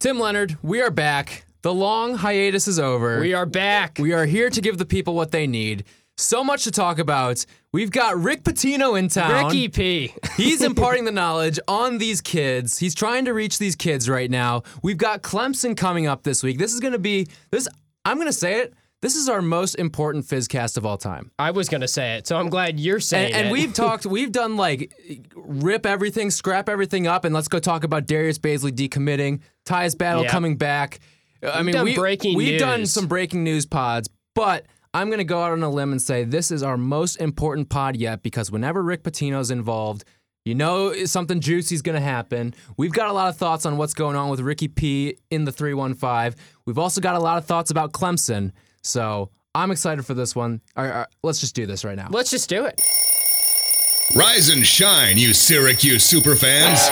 Tim Leonard, we are back. The long hiatus is over. We are back. We are here to give the people what they need. So much to talk about. We've got Rick Pitino in town. Ricky P. He's imparting the knowledge on these kids. He's trying to reach these kids right now. We've got Clemson coming up this week. This is going to be this. I'm going to say it. This is our most important Fizzcast of all time. I was going to say it, so I'm glad you're saying And, and it. we've talked, we've done like rip everything, scrap everything up, and let's go talk about Darius Bazley decommitting, Tyus Battle Yep. coming back. I mean, done we, breaking we've done some breaking news pods, but I'm going to go out on a limb and say this is our most important pod yet because whenever Rick Pitino's involved, you know something juicy is going to happen. We've got a lot of thoughts on what's going on with Ricky P in the 315. We've also got a lot of thoughts about Clemson. So I'm excited for this one. All right, all right, let's just do this right now. Let's just do it. Rise and shine, you Syracuse superfans.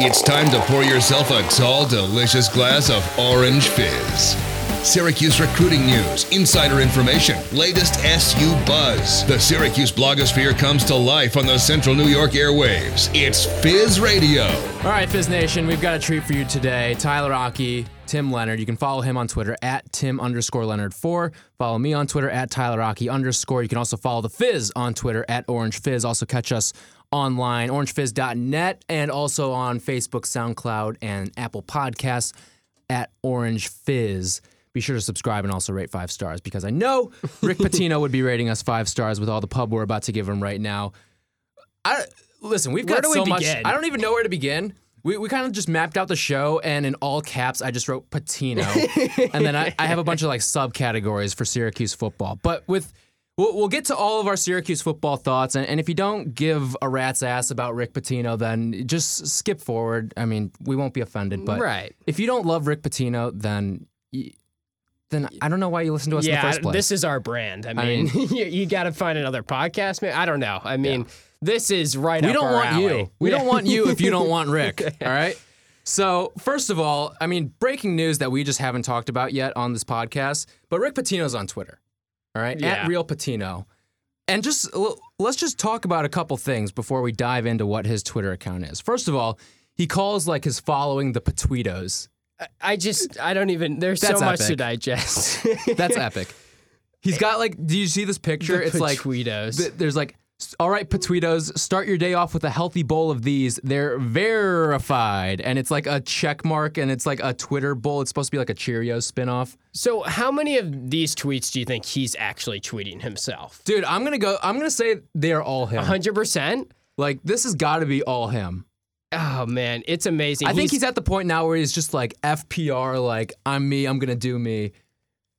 It's time to pour yourself a tall, delicious glass of orange fizz. Syracuse recruiting news, insider information, latest SU buzz. The Syracuse blogosphere comes to life on the Central New York airwaves. It's Fizz Radio. All right, Fizz Nation, we've got a treat for you today. Tyler Rocky, Tim Leonard. You can follow him on Twitter at Tim underscore Leonard four. Follow me on Twitter at Tyler Rocky underscore. You can also follow the Fizz on Twitter at Orange Fizz. Also catch us online, orangefizz.net, and also on Facebook, SoundCloud, and Apple Podcasts at Orange Fizz. Be sure to subscribe and also rate five stars because I know Rick Pitino would be rating us five stars with all the pub we're about to give him right now. I listen. We've Where got do we so much. begin? I don't even know where to begin. We, we kind of just mapped out the show, and in all caps, I just wrote Pitino, and then I, I have a bunch of like subcategories for Syracuse football. But with we'll, we'll get to all of our Syracuse football thoughts, and, and if you don't give a rat's ass about Rick Pitino, then just skip forward. I mean, we won't be offended, but Right. if you don't love Rick Pitino, then y- then I don't know why you listen to us in the yeah, first place. this is our brand. I mean, you, you got to find another podcast. Man, I don't know. I mean, this is right We don't want alley. you. We Yeah. don't want you if you don't want Rick. All right. So first of all, I mean, breaking news that we just haven't talked about yet on this podcast, but Rick Pitino's on Twitter. All right, Yeah. at Real Pitino, and just let's just talk about a couple things before we dive into what his Twitter account is. First of all, he calls like his following the Patweetos. I just, I don't even. There's That's so much to digest. That's epic. He's got like, do you see this picture? it's like Tweetos. there's like, all right, Patweetos, start your day off with a healthy bowl of these. They're verified, and it's like a check mark, and it's like a Twitter bowl. It's supposed to be like a Cheerios spinoff. so, how many of these tweets do you think he's actually tweeting himself? Dude, I'm gonna go. I'm gonna say they're all him. hundred percent. Like this has got to be all him. Oh man, it's amazing. I think he's at the point now where he's just like FPR, like I'm me, I'm gonna do me,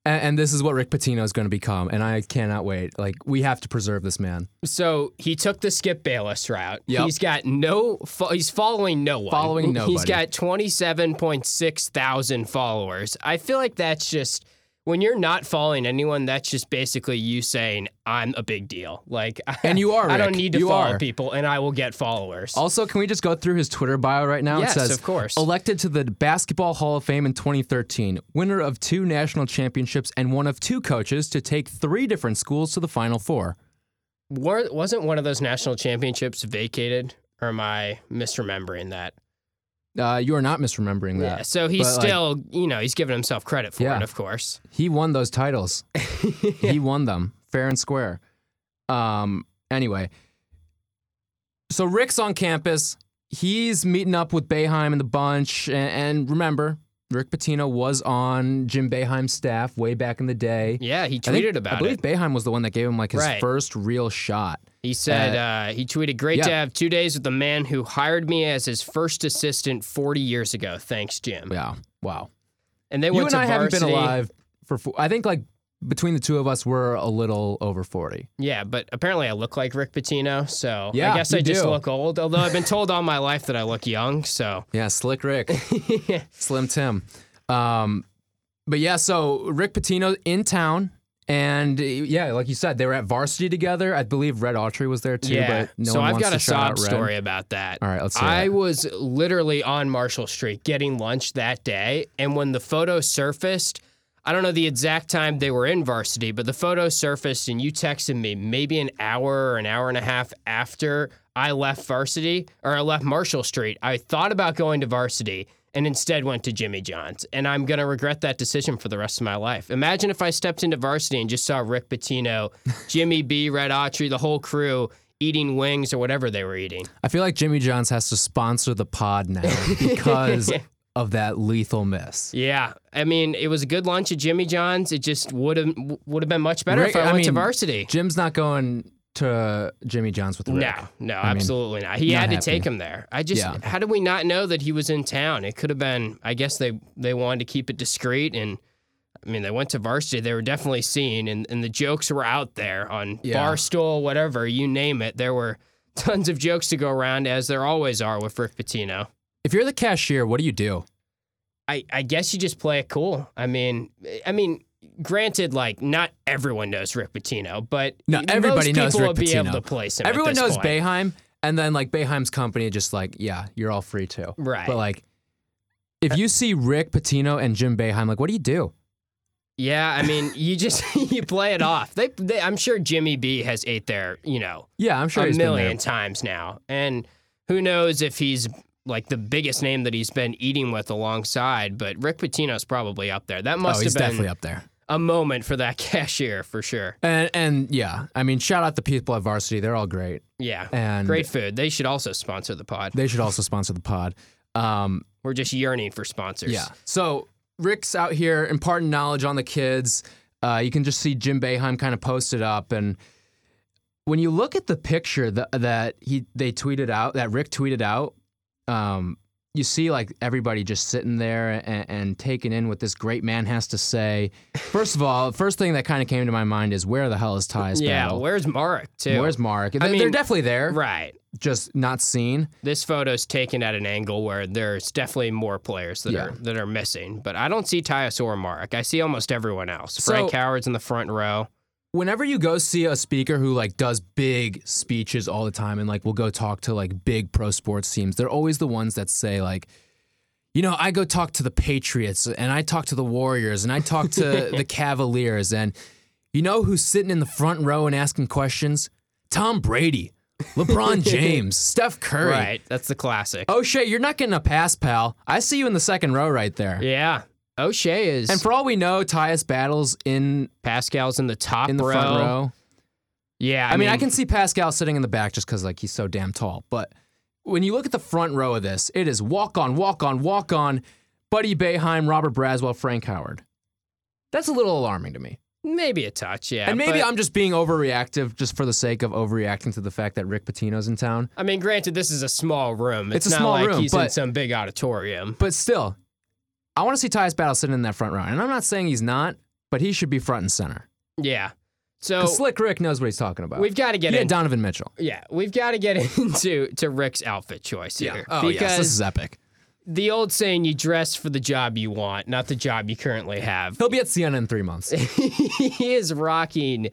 and, and this is what Rick Pitino is gonna become, and I cannot wait. Like we have to preserve this man. So he took the Skip Bayless route. Yep. He's got no. Fo- he's following no one. Following He's nobody. got twenty seven point six thousand followers. I feel like that's just when you're not following anyone. That's just basically you saying I'm a big deal. Like, And you are, I don't need to You follow are. people, and I will get followers. Also, can we just go through his Twitter bio right now? Yes, it says, of course. Elected to the Basketball Hall of Fame in 2013, winner of two national championships, and one of two coaches to take three different schools to the Final Four. War, wasn't one of those national championships vacated, or am I misremembering that? Uh, you are not misremembering Yeah. that. So he's But, like- still, you know, he's giving himself credit for Yeah. it, of course. He won those titles. he won them fair and square. Um. Anyway, so Rick's on campus. He's meeting up with Boeheim and the bunch. And, and remember, Rick Pitino was on Jim Boeheim's staff way back in the day. Yeah, he I think- tweeted about I believe it. Was the one that gave him like his Right. first real shot. He said uh, he tweeted, "Great to have two days with the man who hired me as his first assistant 40 years ago. Thanks, Jim." Yeah. Wow. And they You went and to I haven't been alive for. fo- I think like between the two of us, we're a little over forty. Yeah, but apparently I look like Rick Pitino, so Yeah, I guess I just do. look old. Although I've been told all my life that I look young, so Yeah, Slick Rick, Slim Tim. Um, but yeah, so Rick Pitino in town. And yeah, like you said, they were at varsity together. I believe Red Autry was there too. yeah. but no so I've got a sob story about that. All right, let's hear I it. was literally on Marshall Street getting lunch that day, and when the photo surfaced, I don't know the exact time they were in varsity, but the photo surfaced, and you texted me maybe an hour or an hour and a half after I left varsity or I left Marshall Street. I thought about going to varsity, and instead went to Jimmy John's. And I'm going to regret that decision for the rest of my life. Imagine if I stepped into varsity and just saw Rick Pitino, Jimmy B, Red Autry, the whole crew eating wings or whatever they were eating. I feel like Jimmy John's has to sponsor the pod now because of that lethal miss. Yeah, I mean, it was a good lunch at Jimmy John's. It just would have would have been much better Rick- if I, I went to varsity. Jim's not going to Jimmy John's with Rick. No, no, I mean, absolutely not. He not had to happening. take him there. I just, Yeah. how did we not know that he was in town? It could have been. I guess they they wanted to keep it discreet, and I mean, they went to varsity. They were definitely seen, and and the jokes were out there on Yeah. Barstool, whatever you name it. There were tons of jokes to go around, as there always are with Rick Pitino. If you're the cashier, what do you do? I, I guess you just play it cool. I mean, I mean, granted, like not everyone knows Rick Pitino, but No, everybody knows people Rick will be able Pitino. to place him. Everyone knows point. Boeheim, and then like Boeheim's company just like, yeah, you're all free too. Right. But like, if you see Rick Pitino and Jim Boeheim, like, what do you do? Yeah, I mean, you just you play it off. They, they, I'm sure Jimmy B has ate there, you know, Yeah, I'm sure a million times now, and who knows if he's like the biggest name that he's been eating with alongside. But Rick Pitino's probably up there. That must Oh, he's have been definitely up there. a moment for that cashier for sure. And and yeah, I mean, shout out the people at Varsity. They're all great, Yeah, and great food. They should also sponsor the pod. They should also sponsor the pod. Um, We're just yearning for sponsors. yeah. So Rick's out here imparting knowledge on the kids. Uh, you can just see Jim Boeheim kind of posted up, and when you look at the picture that that he they tweeted out, that Rick tweeted out, um, you see like everybody just sitting there and, and taking in what this great man has to say. First of all, first thing that kind of came to my mind is where the hell is Tyus Yeah, Battle? where's Mark too? Where's Mark? They- I they're definitely there, right? just not seen. This photo's taken at an angle where there's definitely more players that Yeah. are that are missing, but I don't see Tyus or Mark. I see almost everyone else. Frank So- Howard's in the front row. Whenever you go see a speaker who like does big speeches all the time and like will go talk to like big pro sports teams, they're always the ones that say like, you know, I go talk to the Patriots and I talk to the Warriors and I talk to the Cavaliers and you know who's sitting in the front row and asking questions? Tom Brady, LeBron James, Steph Curry. Right, that's the classic. Oh shit, you're not getting a pass, pal. I see you in the second row right there. Yeah, Oshae is. And for all we know, Tyus battles in Paschal's in the top in the row. front row. Yeah, I, mean, I can see Paschal sitting in the back just because like he's so damn tall. But when you look at the front row of this, it is walk on, walk on, walk on. Buddy Boeheim, Robert Braswell, Frank Howard. That's a little alarming to me. maybe a touch. Yeah, and maybe but- I'm just being overreactive just for the sake of overreacting to the fact that Rick Pitino's in town. I mean, granted, this is a small room. It's, It's a not small like room, he's in some big auditorium. But still, I want to see Tyus Battle sitting in that front row. And I'm not saying he's not, but he should be front and center. Yeah. So 'Cause Slick Rick knows what he's talking about. we've got to get in. Donovan Mitchell. Yeah, we've got to get into to Rick's outfit choice here Oh, because yes, this is epic. the old saying, "You dress for the job you want, not the job you currently have." He'll be at Siena in three months. he is rocking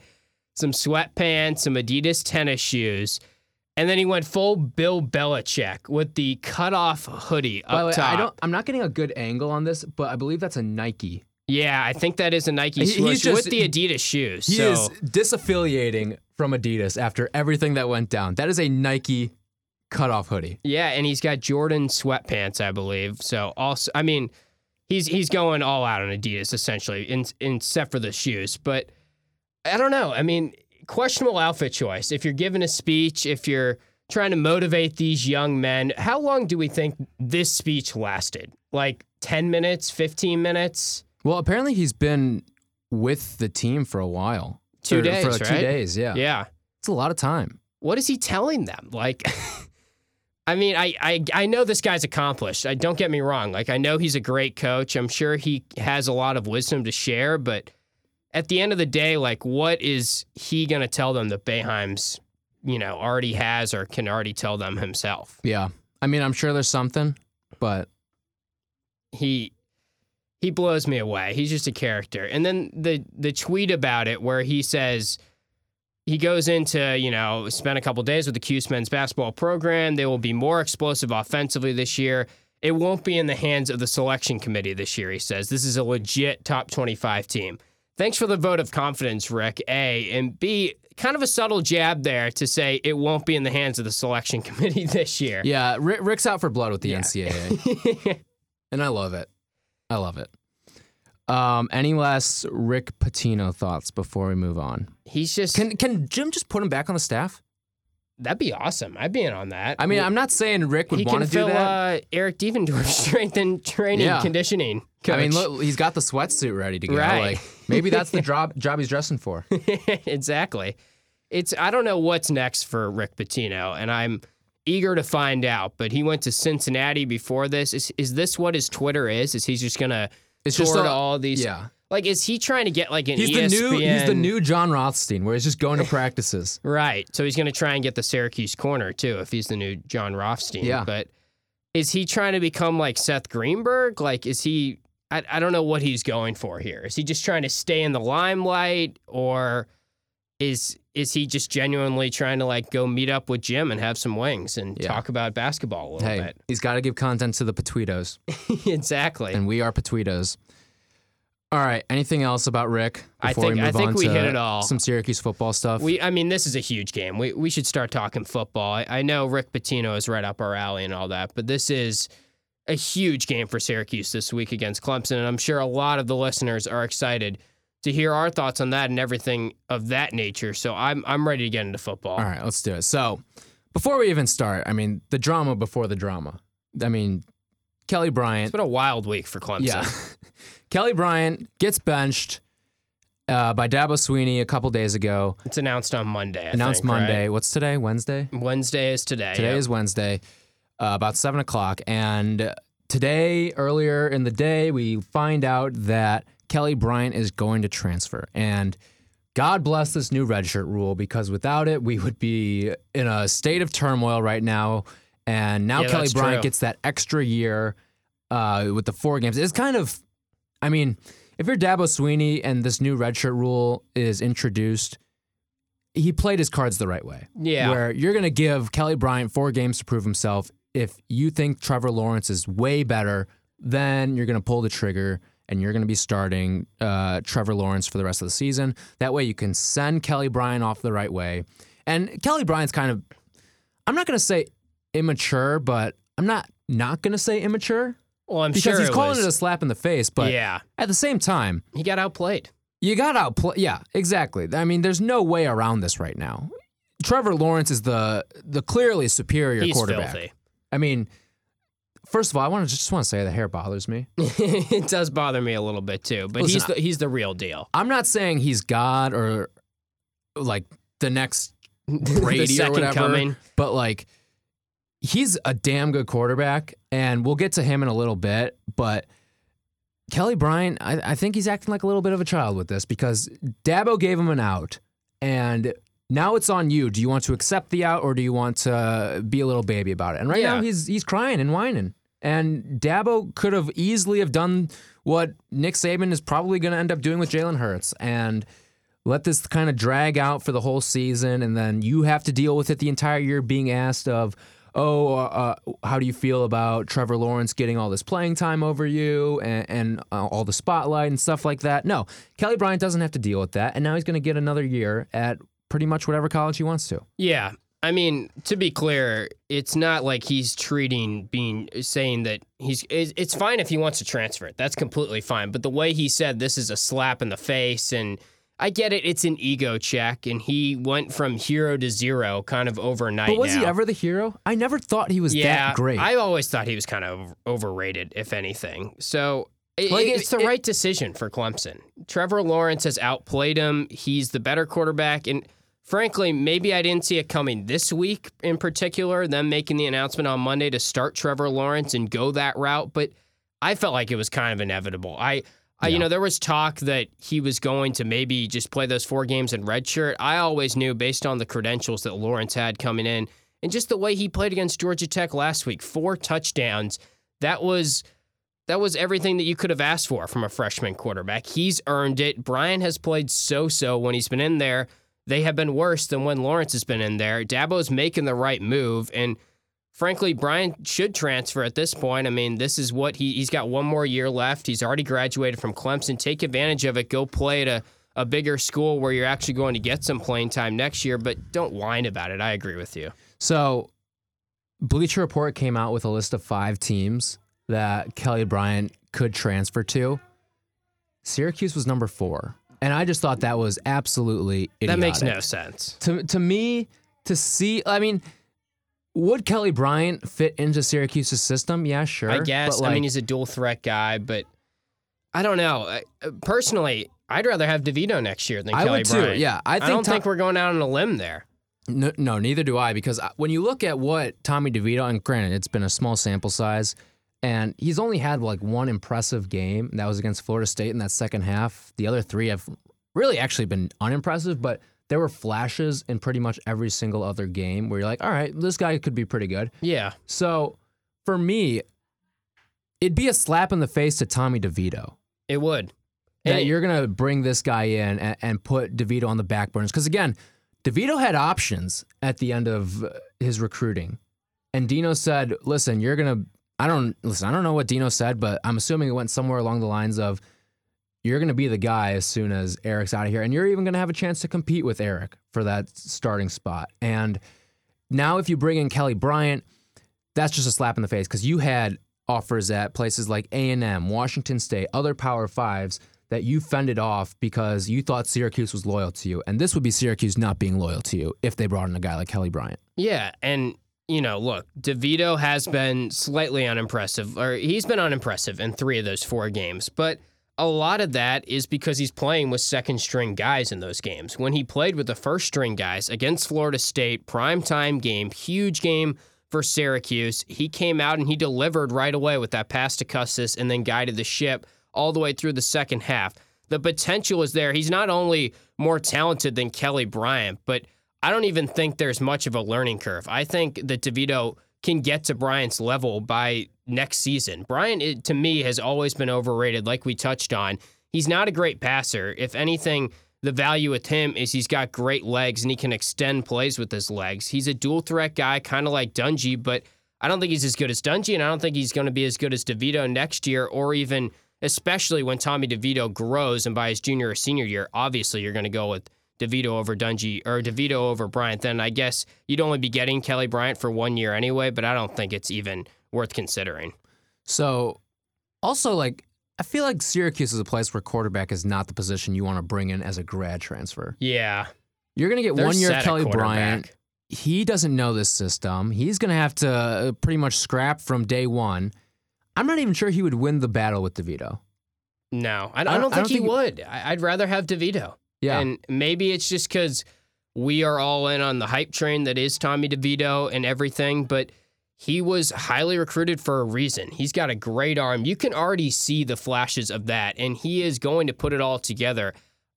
some sweatpants, some Adidas tennis shoes, and then he went full Bill Belichick with the cutoff hoodie up By the way, top. I don't. I'm not getting a good angle on this, but I believe that's a Nike. yeah, I think that is a Nike He- swoosh he's just- with the Adidas shoes. He so is disaffiliating from Adidas after everything that went down. That is a Nike cutoff hoodie. yeah, and he's got Jordan sweatpants, I believe. So also, I mean, he's he's going all out on Adidas essentially, in, in, except for the shoes. But I don't know. I mean, questionable outfit choice. If you're giving a speech, if you're trying to motivate these young men, how long do we think this speech lasted? Like 10 minutes, 15 minutes? Well, apparently he's been with the team for a while. Two For- days, For like two days, yeah. Yeah. It's a lot of time. What is he telling them? Like, I mean, I, I I know this guy's accomplished. I don't get me wrong. Like, I know he's a great coach. I'm sure he has a lot of wisdom to share. But at the end of the day, like, what is he going to tell them that Boeheim's, you know, already has or can already tell them himself? Yeah. I mean, I'm sure there's something, but he he blows me away. He's just a character. And then the the tweet about it where he says he goes into, you know, spent a couple days with the Cuse men's basketball program. They will be more explosive offensively this year. It won't be in the hands of the selection committee this year, he says. This is a legit top 25 team. Thanks for the vote of confidence, Rick. A. And B, kind of a subtle jab there to say it won't be in the hands of the selection committee this year. yeah, Rick, Rick's out for blood with the NCAA. and I love it. I love it. Um, any last Rick Pitino thoughts before we move on? He's just Can can Jim just put him back on the staff? that'd be awesome. I'd be in on that. I mean, I'm not saying Rick would want to do that. uh, Eric Devendorf's strength and training Yeah. conditioning. I mean, look, he's got the sweatsuit ready to go. Right. Like maybe that's the job job he's dressing for. exactly. It's I don't know what's next for Rick Pitino, and I'm eager to find out. But he went to Cincinnati before this. Is is this what his Twitter is? Is he just gonna It's tour just a- all these? Yeah. Like, is he trying to get like an He's ESPN? the new he's the new Jon Rothstein, where he's just going to practices. Right. So he's going to try and get the Syracuse corner too if he's the new Jon Rothstein. Yeah. But is he trying to become like Seth Greenberg? Like, is he? I, I don't know what he's going for here. Is he just trying to stay in the limelight, or is is he just genuinely trying to like go meet up with Jim and have some wings and Yeah. talk about basketball a little Hey, he's got to give content to the Petweetos, exactly. and we are Petweetos. All right. Anything else about Rick? I before we think- I think on we to hit it all. Some Syracuse football stuff. We, I mean, this is a huge game. We, we should start talking football. I, I know Rick Pitino is right up our alley and all that, but this is a huge game for Syracuse this week against Clemson, and I'm sure a lot of the listeners are excited to hear our thoughts on that and everything of that nature. So I'm I'm ready to get into football. All right, let's do it. So, before we even start, I mean, the drama before the drama. I mean, Kelly Bryant. It's been a wild week for Clemson. Yeah. Kelly Bryant gets benched uh, by Dabo Swinney a couple days ago. It's announced on Monday. I Announced think, right? Monday. What's today? Wednesday? Wednesday is today. Today yeah. is Wednesday, uh, about seven o'clock. And today, earlier in the day, we find out that Kelly Bryant is going to transfer. And God bless this new redshirt rule because without it, we would be in a state of turmoil right now. And now Yeah, Kelly Bryant true. gets that extra year uh, with the four games. It's kind of, I mean, if you're Dabo Swinney and this new redshirt rule is introduced, he played his cards the right way Yeah. where you're going to give Kelly Bryant four games to prove himself. If you think Trevor Lawrence is way better, then you're going to pull the trigger and you're going to be starting uh, Trevor Lawrence for the rest of the season. That way you can send Kelly Bryant off the right way. And Kelly Bryant's kind of, I'm not going to say immature, but I'm not not going to say immature well, I'm sure because sure he's it calling was- it a slap in the face. But yeah, at the same time, he got outplayed. you got outplayed. Yeah, exactly. I mean, there's no way around this right now. Trevor Lawrence is the the clearly superior He's quarterback. filthy. I mean, first of all, I want to just want to say the hair bothers me. it does bother me a little bit too, but Listen, he's the he's the real deal. I'm not saying he's God or like the next Brady the or second whatever, coming. but like he's a damn good quarterback, and we'll get to him in a little bit. But Kelly Bryant, I, I think he's acting like a little bit of a child with this because Dabo gave him an out, and now it's on you. Do you want to accept the out, or do you want to be a little baby about it? And right now he's he's crying and whining. And Dabo could have easily have done what Nick Saban is probably going to end up doing with Jalen Hurts, and let this kind of drag out for the whole season, and then you have to deal with it the entire year, being asked of, oh, uh, uh, how do you feel about Trevor Lawrence getting all this playing time over you and, and uh, all the spotlight and stuff like that? No, Kelly Bryant doesn't have to deal with that, and now he's going to get another year at pretty much whatever college he wants to. Yeah. I mean, to be clear, it's not like he's treating being saying that he's it's fine if he wants to transfer it. That's completely fine. But the way he said this is a slap in the face and I get it, it's an ego check and he went from hero to zero kind of overnight. But was he ever the hero? I never thought he was yeah, that great. I always thought he was kind of overrated, if anything. So it, Like, it's the it- right decision for Clemson. Trevor Lawrence has outplayed him. He's the better quarterback. And frankly, maybe I didn't see it coming this week in particular, them making the announcement on Monday to start Trevor Lawrence and go that route. But I felt like it was kind of inevitable. I, I you know, there was talk that he was going to maybe just play those four games in redshirt. I always knew based on the credentials that Lawrence had coming in and just the way he played against Georgia Tech last week, four touchdowns. That was that was everything that you could have asked for from a freshman quarterback. He's earned it. Bryant has played so-so when he's been in there. They have been worse than when Lawrence has been in there. Dabo's making the right move and frankly, Bryant should transfer at this point. I mean, this is what he he's got one more year left. He's already graduated from Clemson. Take advantage of it. Go play at a, a bigger school where you're actually going to get some playing time next year, but don't whine about it. I agree with you. So, Bleacher Report came out with a list of five teams that Kelly Bryant could transfer to, Syracuse was number four. And I just thought that was absolutely idiotic. That makes no sense. To, to me, to see, I mean, would Kelly Bryant fit into Syracuse's system? Yeah, sure. I guess. But, I mean, he's a dual threat guy, but I don't know. Uh, Personally, I'd rather have DeVito next year than I Kelly would too. Bryant. Yeah, I I, don't Tom- think we're going out on a limb there. No, no, neither do I. Because when you look at what Tommy DeVito, and granted, it's been a small sample size, and he's only had like one impressive game. That was against Florida State in that second half. The other three have really actually been unimpressive, but there were flashes in pretty much every single other game where you're like, all right, this guy could be pretty good. Yeah. So for me, it'd be a slap in the face to Tommy DeVito It would. that you're going to bring this guy in and, and put DeVito on the back burners. Because again, DeVito had options at the end of his recruiting. And Dino said, listen, you're going to, I don't, listen, I don't know what Dino said, but I'm assuming it went somewhere along the lines of, you're going to be the guy as soon as Eric's out of here. And you're even going to have a chance to compete with Eric for that starting spot. And now, if you bring in Kelly Bryant, that's just a slap in the face because you had offers at places like A&M, Washington State, other Power Fives that you fended off because you thought Syracuse was loyal to you. And this would be Syracuse not being loyal to you if they brought in a guy like Kelly Bryant. Yeah, and you know, look, DeVito has been slightly unimpressive, or he's been unimpressive in three of those four games, but a lot of that is because he's playing with second string guys in those games. When he played with the first string guys against Florida State, primetime game, huge game for Syracuse, he came out and he delivered right away with that pass to Custis and then guided the ship all the way through the second half. The potential is there. He's not only more talented than Kelly Bryant, but I don't even think there's much of a learning curve. I think that DeVito can get to Bryant's level by next season. Bryant, to me, has always been overrated, like we touched on. He's not a great passer. If anything, the value with him is he's got great legs and he can extend plays with his legs. He's a dual threat guy, kind of like Dungey, but I don't think he's as good as Dungey, and I don't think he's going to be as good as DeVito next year, or even especially when Tommy DeVito grows and by his junior or senior year. Obviously, you're going to go with DeVito over Dungey or DeVito over Bryant. Then I guess you'd only be getting Kelly Bryant for one year anyway, but I don't think it's even worth considering. So, also, like, I feel like Syracuse is a place where quarterback is not the position you want to bring in as a grad transfer. Yeah, You're going to get they're one year at Kelly. Bryant. He doesn't know this system. He's going to have to uh, pretty much scrap from day one. I'm not even sure he would win the battle with DeVito. No, I, I, I don't, don't- I think don't he would. I'd rather have DeVito. Yeah. And maybe it's just because we are all in on the hype train that is Tommy DeVito and everything, but he was highly recruited for a reason. He's got a great arm. You can already see the flashes of that, and he is going to put it all together.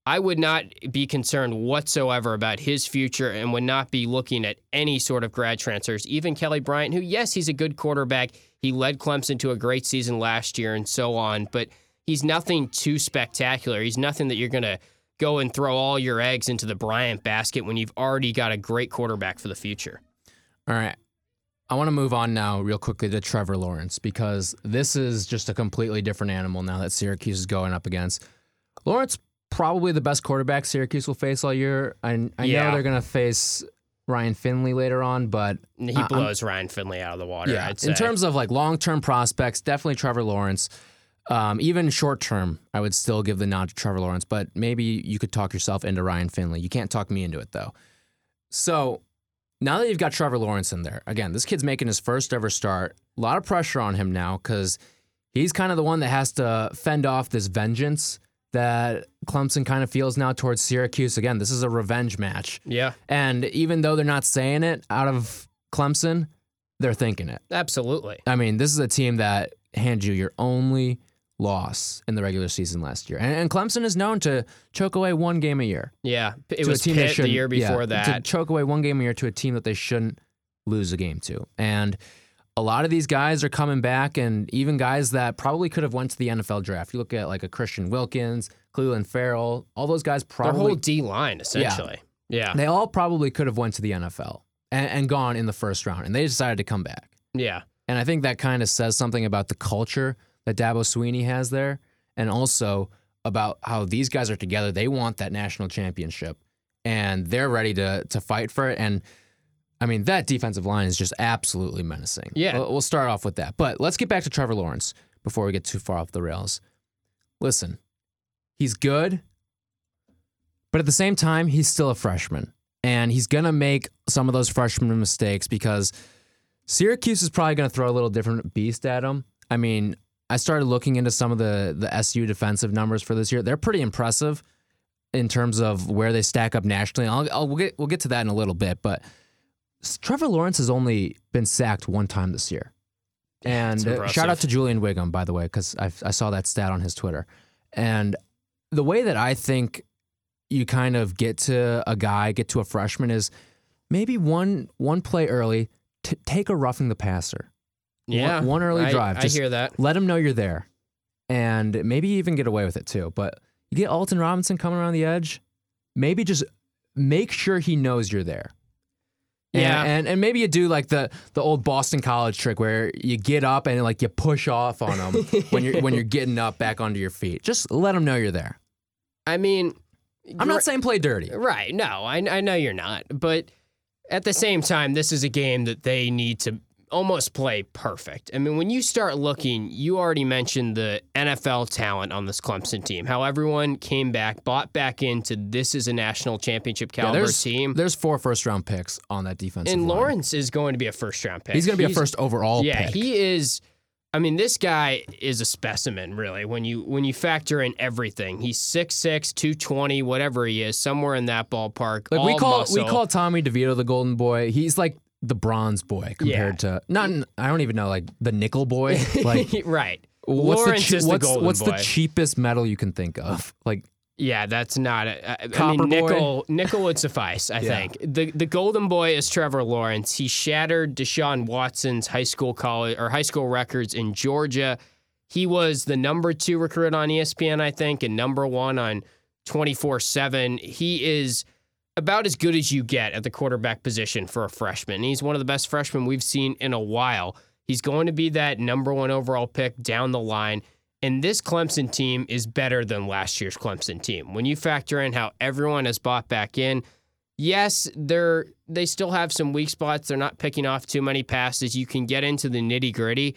I would not be concerned whatsoever about his future and would not be looking at any sort of grad transfers. Even Kelly Bryant, who, yes, he's a good quarterback. He led Clemson to a great season last year and so on, but he's nothing too spectacular. He's nothing that you're going to go and throw all your eggs into the Bryant basket when you've already got a great quarterback for the future. All right. I want to move on now, real quickly, to Trevor Lawrence because this is just a completely different animal now that Syracuse is going up against. Lawrence, probably the best quarterback Syracuse will face all year. I, I Yeah. know they're going to face Ryan Finley later on, but He I- I'm- blows Ryan Finley out of the water, yeah, I'd say. in terms of like long term prospects, definitely Trevor Lawrence. Um, even short term, I would still give the nod to Trevor Lawrence, but maybe you could talk yourself into Ryan Finley. You can't talk me into it though. So now that you've got Trevor Lawrence in there, again, this kid's making his first ever start. A lot of pressure on him now because he's kind of the one that has to fend off this vengeance that Clemson kind of feels now towards Syracuse. Again, this is a revenge match. yeah, And even though they're not saying it out of Clemson, they're thinking it. absolutely. I mean, this is a team that handed you your only loss in the regular season last year. And, and Clemson is known to choke away one game a year. Yeah, it was a team Pitt the year before yeah, that. To choke away one game a year to a team that they shouldn't lose a game to. And a lot of these guys are coming back and even guys that probably could have went to the NFL draft. You look at like a Christian Wilkins, Cleveland Farrell, all those guys Their probably whole D line, essentially. Yeah. they all probably could have went to the NFL and, and gone in the first round and they decided to come back. yeah. And I think that kind of says something about the culture that Dabo Swinney has there, and also about how these guys are together. They want that national championship, and they're ready to to fight for it. And I mean, that defensive line is just absolutely menacing. Yeah. We'll, we'll start off with that. But let's get back to Trevor Lawrence before we get too far off the rails. Listen, he's good, but at the same time, he's still a freshman. And he's going to make some of those freshman mistakes because Syracuse is probably going to throw a little different beast at him. I mean, I started looking into some of the, the SU defensive numbers for this year. They're pretty impressive in terms of where they stack up nationally. I'll, I'll, we'll, get, we'll get to that in a little bit. But Trevor Lawrence has only been sacked one time this year. And uh, shout out to Julian Wiggum, by the way, because I I saw that stat on his Twitter. And the way that I think you kind of get to a guy, get to a freshman is maybe one one play early, t- take a roughing the passer. Yeah, one early I- drive, I just- hear that. Let them know you're there, and maybe even get away with it too. But you get Alton Robinson coming around the edge, maybe just make sure he knows you're there. And, Yeah. and and maybe you do like the the old Boston College trick where you get up and like you push off on them when you're when you're getting up back onto your feet. Just let them know you're there. I mean, I'm not saying play dirty. Right. No, I, I know you're not. But at the same time, this is a game that they need to almost play perfect. I mean, when you start looking, you already mentioned the NFL talent on this Clemson team, how everyone came back, bought back into this is a national championship Yeah, caliber there's team. there's four first round picks on that defense. And line. Lawrence is going to be a first round pick. he's going to be a first overall Yeah, pick. he is. I mean, this guy is a specimen, really. When you when you factor in everything, he's 6'6", 220, whatever he is, somewhere in that ballpark. Like we call muscle. we call Tommy DeVito the golden boy. He's like the bronze boy compared to not I don't even know like the nickel boy. Like right. what's Lawrence the che- is the what's, what's the cheapest metal you can think of? Like Yeah, that's not. A, I, I Copper mean, boy? nickel nickel would suffice. I Yeah. think the the golden boy is Trevor Lawrence. He shattered Deshaun Watson's high school college or high school records in Georgia. He was the number two recruit on ESPN, I think, and number one on twenty four seven. He is about as good as you get at the quarterback position for a freshman. He's one of the best freshmen we've seen in a while. He's going to be that number one overall pick down the line. And this Clemson team is better than last year's Clemson team. When you factor in how everyone has bought back in, yes, they're they still have some weak spots. They're not picking off too many passes. You can get into the nitty gritty.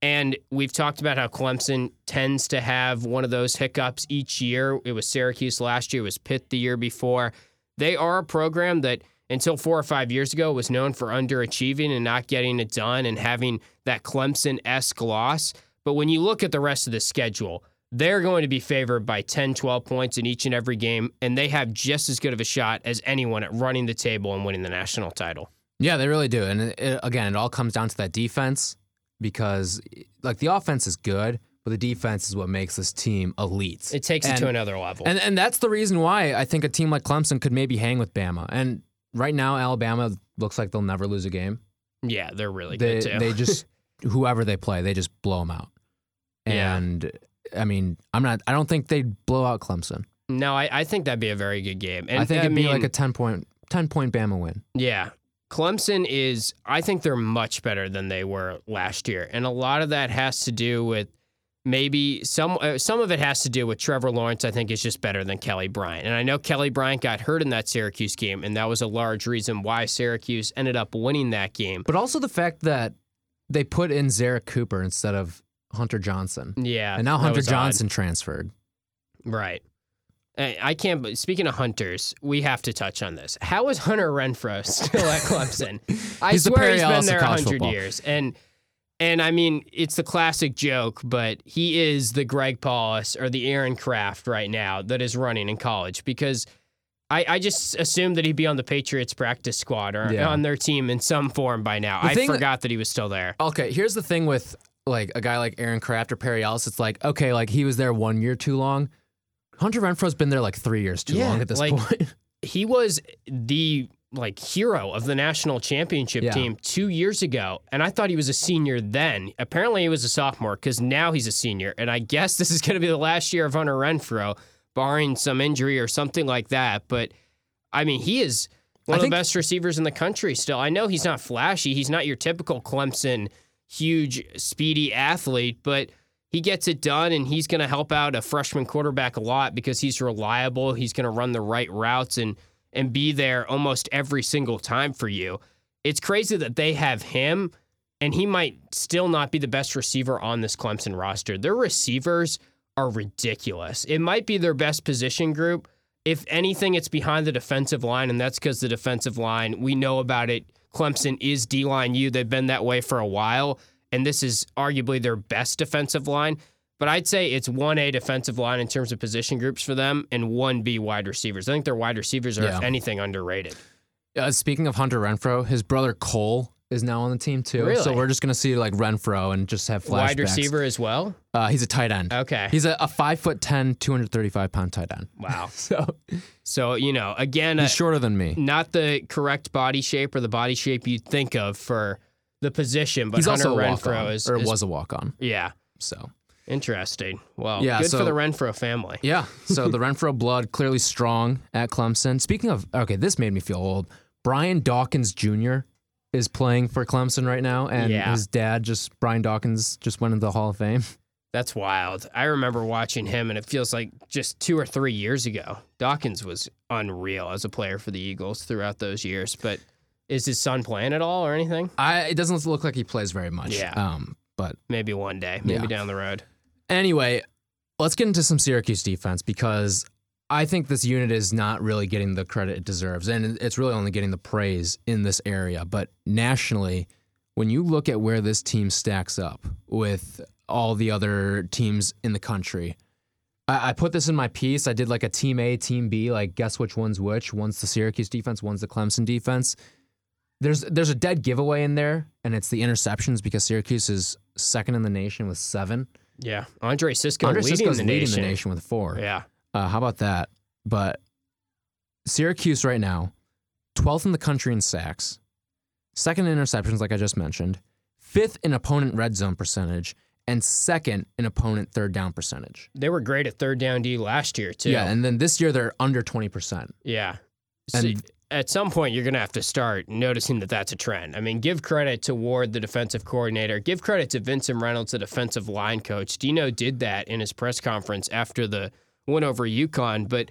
And we've talked about how Clemson tends to have one of those hiccups each year. It was Syracuse last year, it was Pitt the year before. They are a program that until four or five years ago was known for underachieving and not getting it done and having that Clemson esque loss. But when you look at the rest of the schedule, they're going to be favored by 10, 12 points in each and every game, and they have just as good of a shot as anyone at running the table and winning the national title. yeah, they really do. And it, again, it all comes down to that defense because like the offense is good, but the defense is what makes this team elite. It takes it to another level. And and that's the reason why I think a team like Clemson could maybe hang with Bama. And right now, Alabama looks like they'll never lose a game. yeah, they're really They good too. they just whoever they play, they just blow them out. Yeah. And I mean, I'm not. I don't think they'd blow out Clemson. no, I, I think that'd be a very good game. And I think I it'd mean, be like a 10 point 10 point Bama win. Yeah. Clemson is, I think they're much better than they were last year. And a lot of that has to do with maybe some, uh, some of it has to do with Trevor Lawrence, I think, is just better than Kelly Bryant. And I know Kelly Bryant got hurt in that Syracuse game, and that was a large reason why Syracuse ended up winning that game. But also the fact that they put in Zerrick Cooper instead of Hunter Johnson. Yeah. and now Hunter was odd. Johnson transferred. Right. I can't. but Speaking of hunters, we have to touch on this. How is Hunter Renfrow still at Clemson? I He's the swear he's been there hundred years, and and I mean it's the classic joke, but he is the Greg Paulus or the Aaron Craft right now that is running in college because. I, I just assumed that he'd be on the Patriots practice squad or Yeah. on their team in some form by now. The I forgot that he was still there. Okay, here's the thing with like a guy like Aaron Craft or Perry Ellis. It's like okay, like he was there one year too long. Hunter Renfrow's been there like three years too Yeah, long at this like- point. he was the like hero of the national championship Yeah. team two years ago and i thought he was a senior then apparently he was a sophomore because now he's a senior and i guess this is going to be the last year of hunter renfrow barring some injury or something like that but i mean he is one I of think- the best receivers in the country still i know he's not flashy he's not your typical clemson huge speedy athlete but he gets it done and he's going to help out a freshman quarterback a lot because he's reliable. He's going to run the right routes and and be there almost every single time for you. it's crazy that they have him and he might still not be the best receiver on this Clemson roster. Their receivers are ridiculous. It might be their best position group. If anything, it's behind the defensive line, and that's because the defensive line, we know about it. Clemson is D line U. They've been that way for a while, and this is arguably their best defensive line. But I'd say it's 1A defensive line in terms of position groups for them and 1B wide receivers. I think their wide receivers are, Yeah. if anything, underrated. Uh, speaking of Hunter Renfrow, his brother Cole is now on the team too. Really? So we're just gonna see like Renfrow and just have flashbacks. Wide receiver as well? Uh, he's a tight end. Okay. He's a, a five foot 10, 235 pound tight end. Wow. So So, you know, again, uh, he's shorter than me. not the correct body shape or the body shape you'd think of for the position, but He's Hunter also Renfrow is, or is- was a walk on. yeah, So interesting. Well, Yeah, good so- for the Renfrow family. yeah. So the Renfrow blood clearly strong at Clemson. Speaking of okay, this made me feel old. Brian Dawkins Jr. is playing for Clemson right now, and Yeah. his dad just Brian Dawkins just went into the Hall of Fame. That's wild. I remember watching him, and it feels like just two or three years ago. Dawkins was unreal as a player for the Eagles throughout those years. But is his son playing at all or anything? I it doesn't look like he plays very much. Yeah. Um, but Maybe one day, maybe Yeah. down the road. Anyway, let's get into some Syracuse defense because I think this unit is not really getting the credit it deserves, and it's really only getting the praise in this area. But nationally, when you look at where this team stacks up with all the other teams in the country, I, I put this in my piece. I did like a team A, team B, like guess which one's which. One's the Syracuse defense, one's the Clemson defense. There's there's a dead giveaway in there, and it's the interceptions because Syracuse is second in the nation with seven. Yeah, Andre Cisco Andre leading, Cisco's the, leading nation. the nation with four. Yeah, Uh, how about that? But Syracuse right now, 12th in the country in sacks, second in interceptions, like I just mentioned, fifth in opponent red zone percentage, and second in opponent third down percentage. they were great at third down D last year too. Yeah, and then this year they're under 20%. Yeah. So And- at some point, you're going to have to start noticing that that's a trend. I mean, give credit to Ward, the defensive coordinator. Give credit to Vincent Reynolds, the defensive line coach. Dino did that in his press conference after the win over UConn, but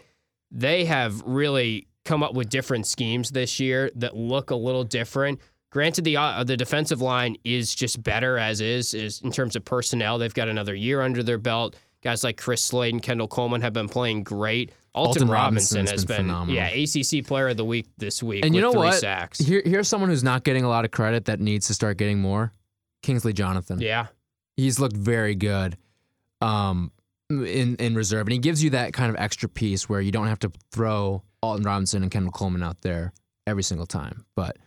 they have really come up with different schemes this year that look a little different. Granted, the uh, the defensive line is just better as is, is in terms of personnel. They've got another year under their belt. Guys like Chris Slayton and Kendall Coleman have been playing great. Alton, Alton Robinson Robinson's has been been, phenomenal. yeah ACC Player of the Week this week. And you know three what? Sacks. Here, here's someone who's not getting a lot of credit that needs to start getting more Kingsley Jonathan. Yeah, he's looked very good um, in in reserve, and he gives you that kind of extra piece where you don't have to throw Alton Robinson and Kendall Coleman out there every single time. But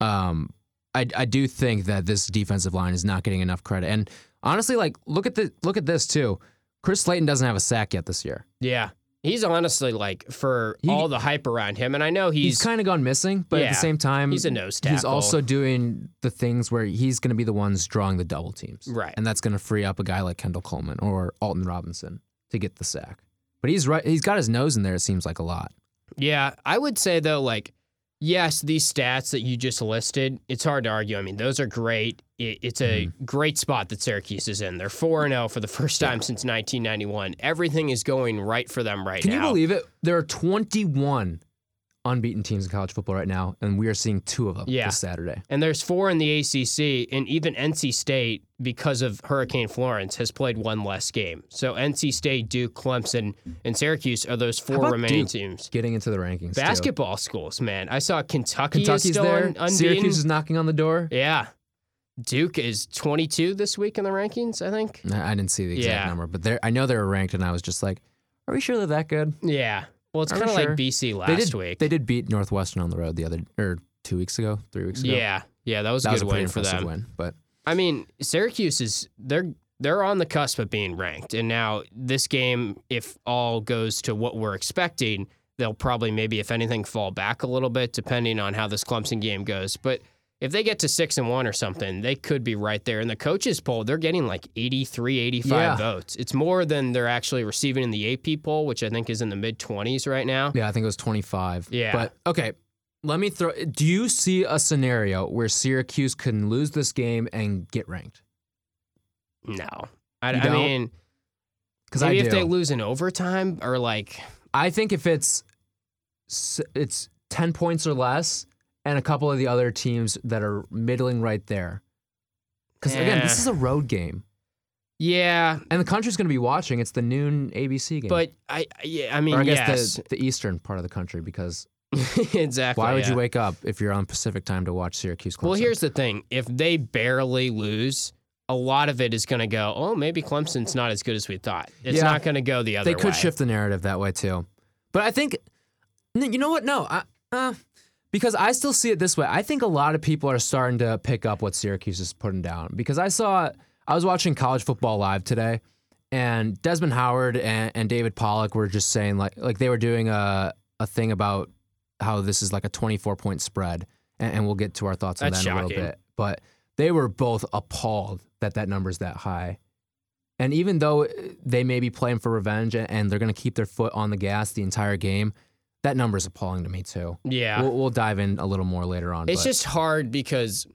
um, I I do think that this defensive line is not getting enough credit. And honestly, like look at the look at this too. Chris Slayton doesn't have a sack yet this year. yeah. He's honestly like for He- all the hype around him, and I know He's, he's, kind of gone missing, but at the same time, he's a nose tackle. He's also doing the things where he's going to be the ones drawing the double teams, Right. And that's going to free up a guy like Kendall Coleman or Alton Robinson to get the sack. But he's right. He's got his nose in there. It seems like a lot. Yeah, I would say though, like, yes, these stats that you just listed, it's hard to argue. I mean, those are great. It, it's a Mm-hmm. great spot that Syracuse is in. They're four and zero for the first time since 1991. Everything is going right for them right Can now. Can you believe it? There are 21 unbeaten teams in college football right now, and we are seeing two of them Yeah. this Saturday. And there's four in the ACC, and even NC State, because of Hurricane Florence, has played one less game. So NC State, Duke, Clemson, and Syracuse are those four remaining Duke? teams. Getting into the rankings. too. Basketball schools, man. I saw Kentucky Kentucky's there. unbeaten. Syracuse is knocking on the door. Yeah. Duke is 22 this week in the rankings, I think. I didn't see the exact Yeah. number, but I know they were ranked, and I was just like, "Are we sure they're that good?" Yeah. Well, it's kind of sure? like BC last they did. week. They did beat Northwestern on the road the other or two weeks ago, three weeks ago. yeah. Yeah, that was a that was good a pretty win for them. win. But I mean, Syracuse is they're they're on the cusp of being ranked. And now this game, if all goes to what we're expecting, they'll probably maybe if anything fall back a little bit depending on how this Clemson game goes. But if they get to 6 and 1 or something, they could be right there. And the coaches poll, they're getting like 83, 85 Yeah. votes. It's more than they're actually receiving in the AP poll, which I think is in the mid 20s right now. yeah, I think it was twenty five. Yeah. But okay, let me throw. Do you see a scenario where Syracuse can lose this game and get ranked? No. I, I mean, Because I maybe do. if they lose in overtime or like I think if it's it's ten points or less, and a couple of the other teams that are middling right there. Because again, this is a road game, Yeah, and the country's going to be watching. It's the noon ABC game, but I yeah, I mean or I guess yes, the, the eastern part of the country. Because exactly. why would yeah. you wake up if you're on Pacific time to watch Syracuse? Clemson? Well, here's the thing: if they barely lose, a lot of it is going to go. Oh, maybe Clemson's not as good as we thought. It's Yeah. not going to go the other way. they way. could shift the narrative that way too. But I think, you know what? No, I, uh, because I still see it this way. I think a lot of people are starting to pick up what Syracuse is putting down. Because I saw, I was watching college football live today, and Desmond Howard and, and David Pollack were just saying like, like they were doing a a thing about how this is like a 24 point spread, and, and we'll get to our thoughts on That's that in a little bit. But they were both appalled that that number's that high. And even though they may be playing for revenge and they're going to keep their foot on the gas the entire game, that number's appalling to me too. Yeah, We'll, we'll dive in a little more later on. it's but just hard because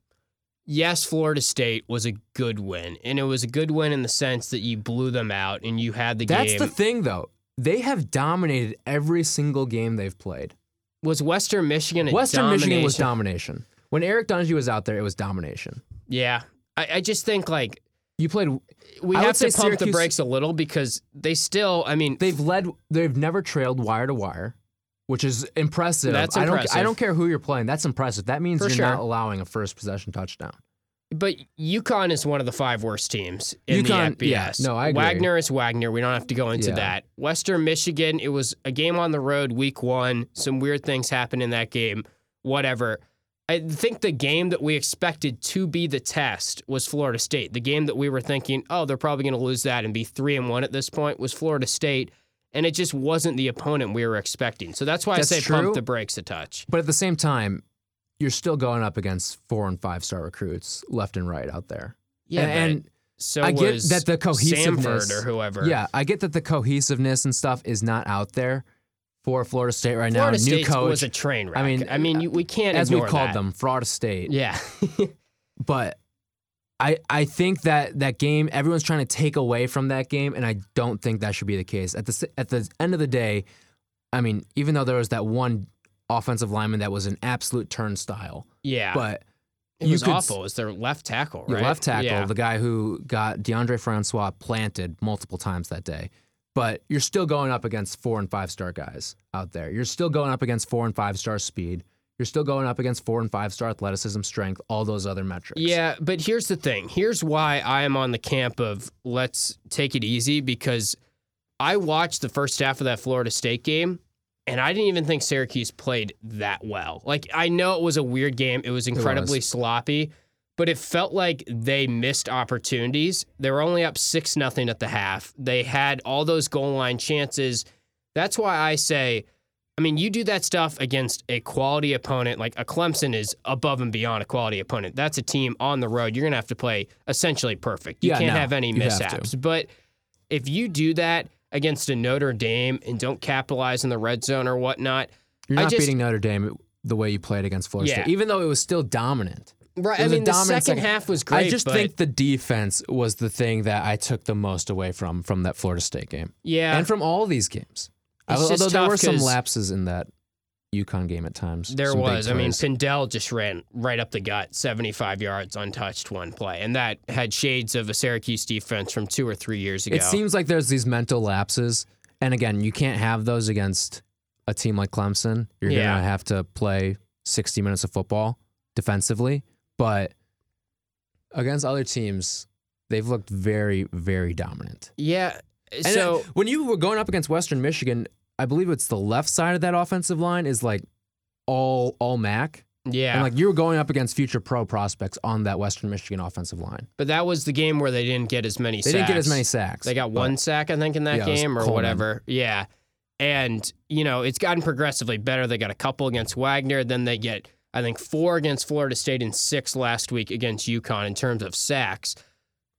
yes, Florida State was a good win, and it was a good win in the sense that you blew them out and you had the that's game. That's the thing though. They have dominated every single game they've played. was Western Michigan a Western Michigan was domination? domination. When Eric Dungey was out there, it was domination. Yeah, I, I just think like You played. we I have to pump the brakes a little because they still. I mean, They've led. They've never trailed wire to wire, which is impressive. That's I don't. impressive. I don't care who you're playing. That's impressive. That means For you're sure. not allowing a first possession touchdown. But UConn is one of the five worst teams in UConn, the yeah, FBS. no, I agree. Wagner is Wagner. We don't have to go into Yeah. that. Western Michigan, it was a game on the road, week one. Some weird things happened in that game. Whatever. I think the game that we expected to be the test was Florida State. The game that we were thinking, oh, they're probably going to lose that and be three and one at this point was Florida State, and it just wasn't the opponent we were expecting. So that's why That's I say true. pump the brakes a touch. But at the same time, you're still going up against four and five star recruits left and right out there. Yeah, and, and so I get that the cohesiveness Samford or whoever. Yeah, I get that the cohesiveness and stuff is not out there for Florida State right Florida now. New coach, was a train wreck. I mean, I mean, you, we can't as we called that. them, Florida State. Yeah, But I I think that that game, everyone's trying to take away from that game, and I don't think that should be the case. At the at the end of the day, I mean, even though there was that one offensive lineman that was an absolute turnstile, yeah. but it was could awful. It was their left tackle, Your left tackle, Yeah. the guy who got Deondre Francois planted multiple times that day. But you're still going up against four and five star guys out there. You're still going up against four and five star speed. You're still going up against four and five star athleticism, strength, all those other metrics. Yeah, but here's the thing. Here's why I am on the camp of let's take it easy because I watched the first half of that Florida State game and I didn't even think Syracuse played that well. Like I know it was a weird game. It was incredibly sloppy, but it felt like they missed opportunities. They were only up 6 nothing at the half. They had all those goal line chances. That's why I say I mean, you do that stuff against a quality opponent. Like a Clemson is above and beyond a quality opponent. That's a team on the road. You're going to have to play essentially perfect. You Yeah, can't no, have any you have mishaps. But if you do that against a Notre Dame and don't capitalize in the red zone or whatnot, You're I not just- beating Notre Dame the way you played against Florida Yeah. State, even though it was still dominant. right? I mean, the dominant second, half was great. I just think the defense was the thing that I took the most away from from that Florida State game yeah, and from all these games. It's Although there were some lapses in that UConn game at times. There some was. I mean, plays. Pindell just ran right up the gut, 75 yards untouched one play. And that had shades of a Syracuse defense from two or three years ago. It seems like there's these mental lapses, and again, you can't have those against a team like Clemson. You're Yeah. gonna have to play 60 minutes of football defensively, but against other teams, they've looked very, very dominant. yeah. And So. uh, when you were going up against Western Michigan, I believe it's the left side of that offensive line is like all all MAC, Yeah, and like you were going up against future pro prospects on that Western Michigan offensive line. but that was the game where they didn't get as many. Sacks. They didn't get as many sacks. They got one sack, I think, in that Yeah, game or Coleman. whatever. Yeah, and you know it's gotten progressively better. They got a couple against Wagner, then they get I think four against Florida State and six last week against UConn in terms of sacks.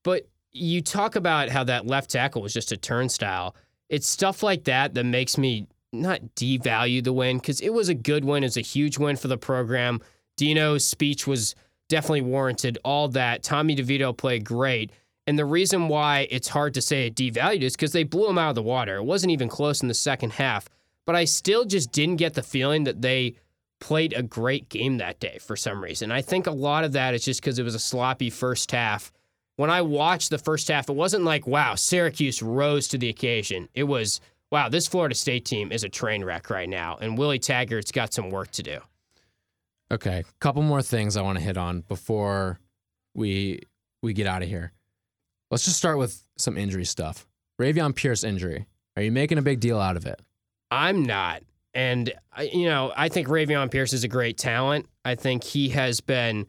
But you talk about how that left tackle was just a turnstile. It's stuff like that that makes me not devalue the win because it was a good win. It's a huge win for the program. Dino's speech was definitely warranted. All that. Tommy DeVito played great. And the reason why it's hard to say it devalued is because they blew him out of the water. It wasn't even close in the second half. But I still just didn't get the feeling that they played a great game that day for some reason. I think a lot of that is just because it was a sloppy first half. When I watched the first half, it wasn't like, wow, Syracuse rose to the occasion. It was, wow, this Florida State team is a train wreck right now, and Willie Taggart's got some work to do. Okay, a couple more things I want to hit on before we we get out of here. Let's just start with some injury stuff. Ravian Pierce injury. Are you making a big deal out of it? I'm not. And, you know, I think Ravian Pierce is a great talent. I think he has been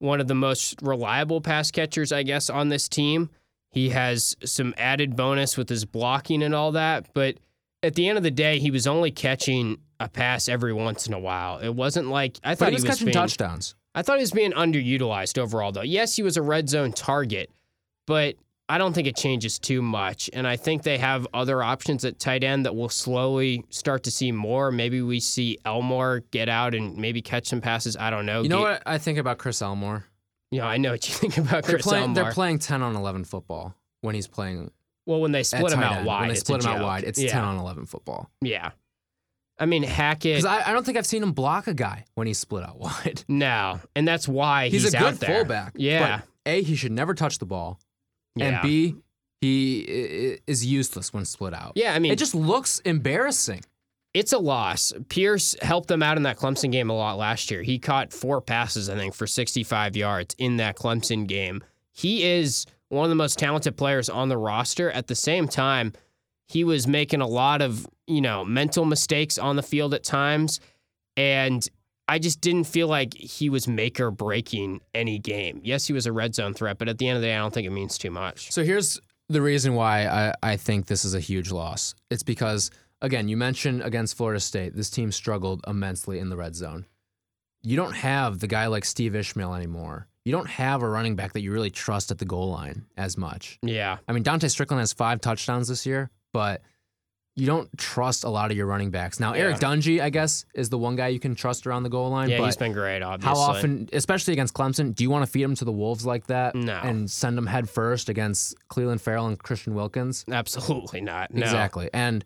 one of the most reliable pass catchers, I guess, on this team. He has some added bonus with his blocking and all that. But at the end of the day, he was only catching a pass every once in a while. It wasn't like I thought But he was catching being, touchdowns. I thought he was being underutilized overall, though. Yes, he was a red zone target, but I don't think it changes too much. And I think they have other options at tight end that we'll slowly start to see more. Maybe we see Elmore get out and maybe catch some passes. I don't know. You know Ga- what I think about Chris Elmore? Yeah, I know what you think about They're Chris playing. Elmore. They're playing ten on eleven football when he's playing well, when they split him out end. wide, When they split him out wide, it's yeah. ten on eleven football. Yeah. I mean, Hackett. Because I, I don't think I've seen him block a guy when he's split out wide. no, and that's why he's, He's, a out good there. fullback. Yeah. A he should never touch the ball, yeah. and b he is useless when split out. yeah, I mean, it just looks embarrassing. it's a loss. Pierce helped them out in that Clemson game a lot last year. He caught four passes, I think, for 65 yards in that Clemson game. He is one of the most talented players on the roster. At the same time, he was making a lot of, you know, mental mistakes on the field at times. And I just didn't feel like he was make or breaking any game. Yes, he was a red zone threat, but at the end of the day, I don't think it means too much. So here's the reason why I, I think this is a huge loss. It's because, again, you mentioned against Florida State, this team struggled immensely in the red zone. You don't have the guy like Steve Ishmael anymore. You don't have a running back that you really trust at the goal line as much. Yeah. I mean, Dante Strickland has five touchdowns this year, but you don't trust a lot of your running backs. Now, Eric Dungey, I guess, is the one guy you can trust around the goal line. Yeah, but he's been great, obviously. how often, especially against Clemson, do you want to feed him to the wolves like that? No. And send him head first against Clelin Ferrell and Christian Wilkins? Absolutely not. No. Exactly. And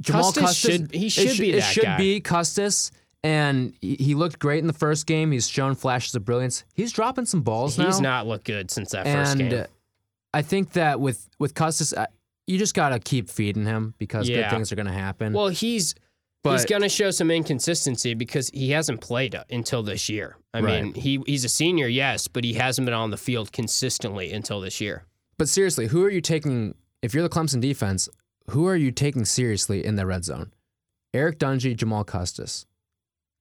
Jamal Custis Custis, should- he should sh- be It should guy. be Custis, and he looked great in the first game. He's shown flashes of brilliance. He's dropping some balls now. He's not looked good since that first game. I think that with with Custis, you just got to keep feeding him because Yeah. good things are going to happen. Well, he's but he's going to show some inconsistency because he hasn't played until this year. I Right. mean, he he's a senior, yes, but he hasn't been on the field consistently until this year. but seriously, who are you taking? If you're the Clemson defense, who are you taking seriously in the red zone? Eric Dungey, Jamal Custis.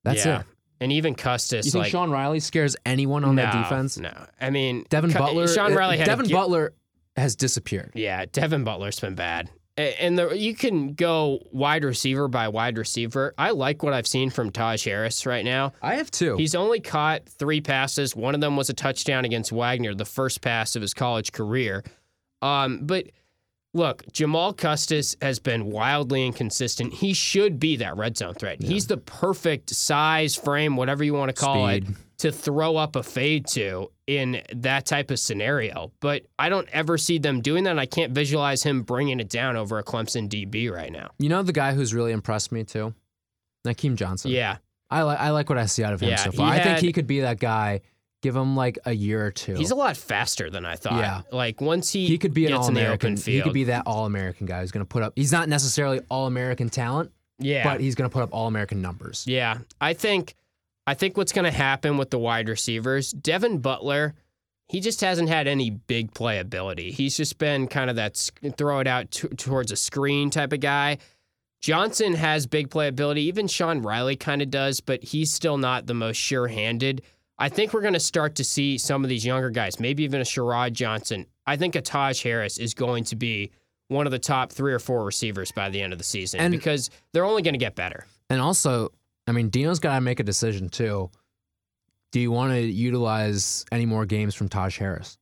That's yeah. it. And even Custis, You think like Sean Riley scares anyone on no, that defense? No, I mean Devin Cu- Butler. Sean uh, Riley had a Devin gi- Butler has disappeared. Yeah, Devin Butler's been bad. And the, you can go wide receiver by wide receiver. I like what I've seen from Taj Harris right now. I have two. He's only caught three passes. One of them was a touchdown against Wagner, the first pass of his college career. Um, but look, Jamal Custis has been wildly inconsistent. He should be that red zone threat. He's the perfect size, frame, whatever you want to call Speed. it, to throw up a fade to in that type of scenario. But I don't ever see them doing that. And I can't visualize him bringing it down over a Clemson DB right now. you know the guy who's really impressed me too, Nykeim Johnson. Yeah. I like I like what I see out of him Yeah, so far. I think he could be that guy. Give him like a year or two. He's a lot faster than I thought. Yeah. Like once he, he could be an all American. He could be that all American guy who's going to put up. He's not necessarily all American talent, yeah. but he's going to put up all American numbers. Yeah, I think I think what's going to happen with the wide receivers, Devin Butler, he just hasn't had any big playability. He's just been kind of that throw it out t- towards a screen type of guy. Johnson has big playability. Even Sean Riley kind of does, but he's still not the most sure-handed. I think we're going to start to see some of these younger guys, maybe even a Sharod Johnson. I think a Taj Harris is going to be one of the top three or four receivers by the end of the season And- because they're only going to get better. And also, I mean, Dino's got to make a decision too. Do you want to utilize any more games from Taj Harris?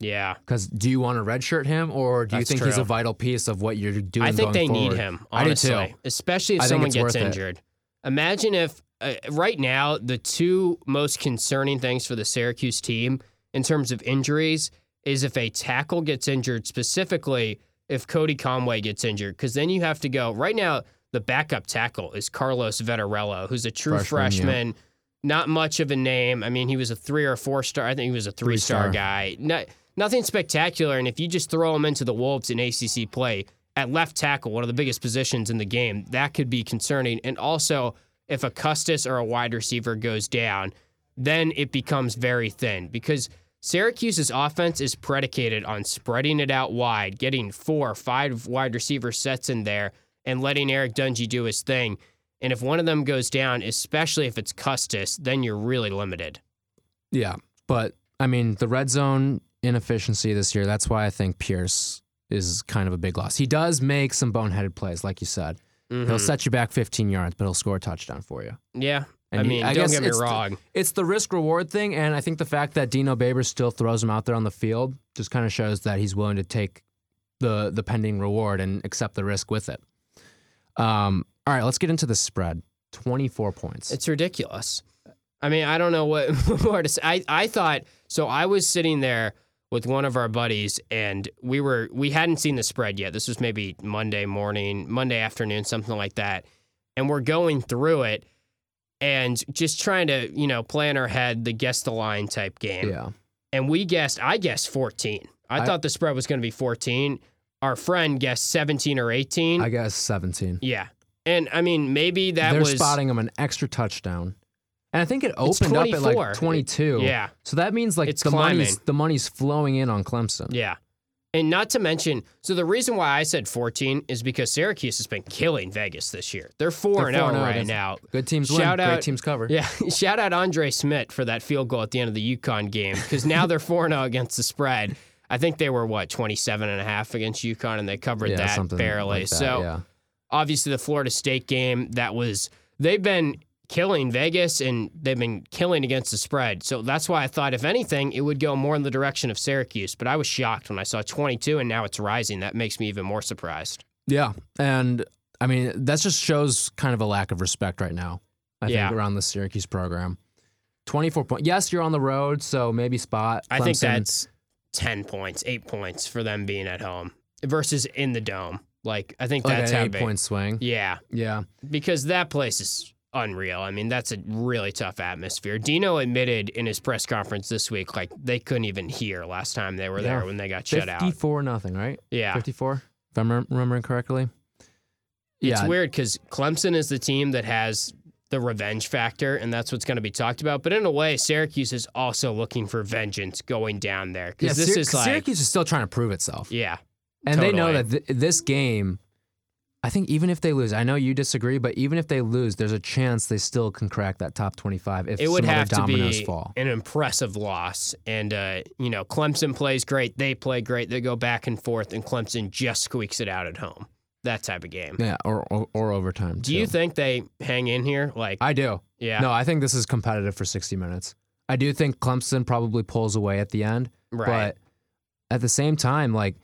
Yeah. Because do you want to redshirt him, or do you That's think he's a vital piece of what you're doing? I think they forward? need him. I do Honestly, too. especially if I someone gets worth it. injured. Imagine if uh, right now the two most concerning things for the Syracuse team in terms of injuries is if a tackle gets injured, specifically if Cody Conway gets injured, because then you have to go. Right now, the backup tackle is Carlos Vettorello, who's a true Freshman, freshman. yeah. Not much of a name. I mean, he was a three or four star. I think he was a three star Three-star. guy. No, nothing spectacular. And if you just throw him into the Wolves in ACC play at left tackle, one of the biggest positions in the game, that could be concerning. And also, if a Custis or a wide receiver goes down, then it becomes very thin because Syracuse's offense is predicated on spreading it out wide, getting four or five wide receiver sets in there, and letting Eric Dungey do his thing. And if one of them goes down, especially if it's Custis, then you're really limited. Yeah, but I mean the red zone inefficiency this year. That's why I think Pierce is kind of a big loss. He does make some boneheaded plays, like you said. Mm-hmm. He'll set you back 15 yards, but he'll score a touchdown for you. Yeah. And I he- mean, I don't guess get me it's the- wrong. It's the risk reward thing, and I think the fact that Dino Babers still throws him out there on the field just kind of shows that he's willing to take the the pending reward and accept the risk with it. Um, all right, let's get into the spread. 24 points. It's ridiculous. I mean, I don't know what more to say. I, I thought so. I was sitting there with one of our buddies, and we were we hadn't seen the spread yet. This was maybe Monday morning, Monday afternoon, something like that. And we're going through it and just trying to you know play in our head the guess the line type game. yeah. And we guessed. I guessed fourteen. I, I- thought the spread was going to be fourteen. Our friend guessed seventeen or eighteen. I guess 17. yeah. And I mean, maybe that They're was spotting him an extra touchdown. And I think it opened up at like 22. Yeah. So that means like It's the money's the money's flowing in on Clemson. Yeah. And not to mention, so the reason why I said 14 is because Syracuse has been killing Vegas this year. They're 4 and 0 4-0 right now. Good teams win. Shout Great teams cover. Yeah, shout out Andre Szmyt for that field goal at the end of the UConn game because now they're 4 0 against the spread. I think they were what 27 and a half against UConn and they covered Yeah, that barely. like that, so yeah. obviously the Florida State game that was they've been killing Vegas and they've been killing against the spread. So that's why I thought if anything it would go more in the direction of Syracuse, but I was shocked when I saw 22 and now it's rising. That makes me even more surprised. Yeah, and I mean that just shows kind of a lack of respect right now. I Yeah. think around the Syracuse program. Twenty-four points. Yes, you're on the road, so maybe spot. I think that's 10 points, 8 points for them being at home versus in the dome. Like I think like that's an eight big. point swing. Yeah, Yeah, because that place is unreal. I mean, that's a really tough atmosphere. Dino admitted in his press conference this week, like they couldn't even hear last time they were Yeah. there when they got shut out. fifty-four nothing, right? Yeah, Fifty-four, if I'm remembering correctly. it's yeah, weird because Clemson is the team that has the revenge factor, and that's what's going to be talked about. But in a way, Syracuse is also looking for vengeance going down there yeah. because this Syr- is like, Syracuse is still trying to prove itself, yeah, and they know that th- this game. I think even if they lose, I know you disagree, but even if they lose, there's a chance they still can crack that top twenty-five if it would have to be fall. an impressive loss. And uh, you know, Clemson plays great, they play great, they go back and forth, and Clemson just squeaks it out at home. That type of game. Yeah, or or, or overtime. Do you think they hang in here? Like, I do. yeah, No, I think this is competitive for 60 minutes. I do think Clemson probably pulls away at the end, right. but at the same time, like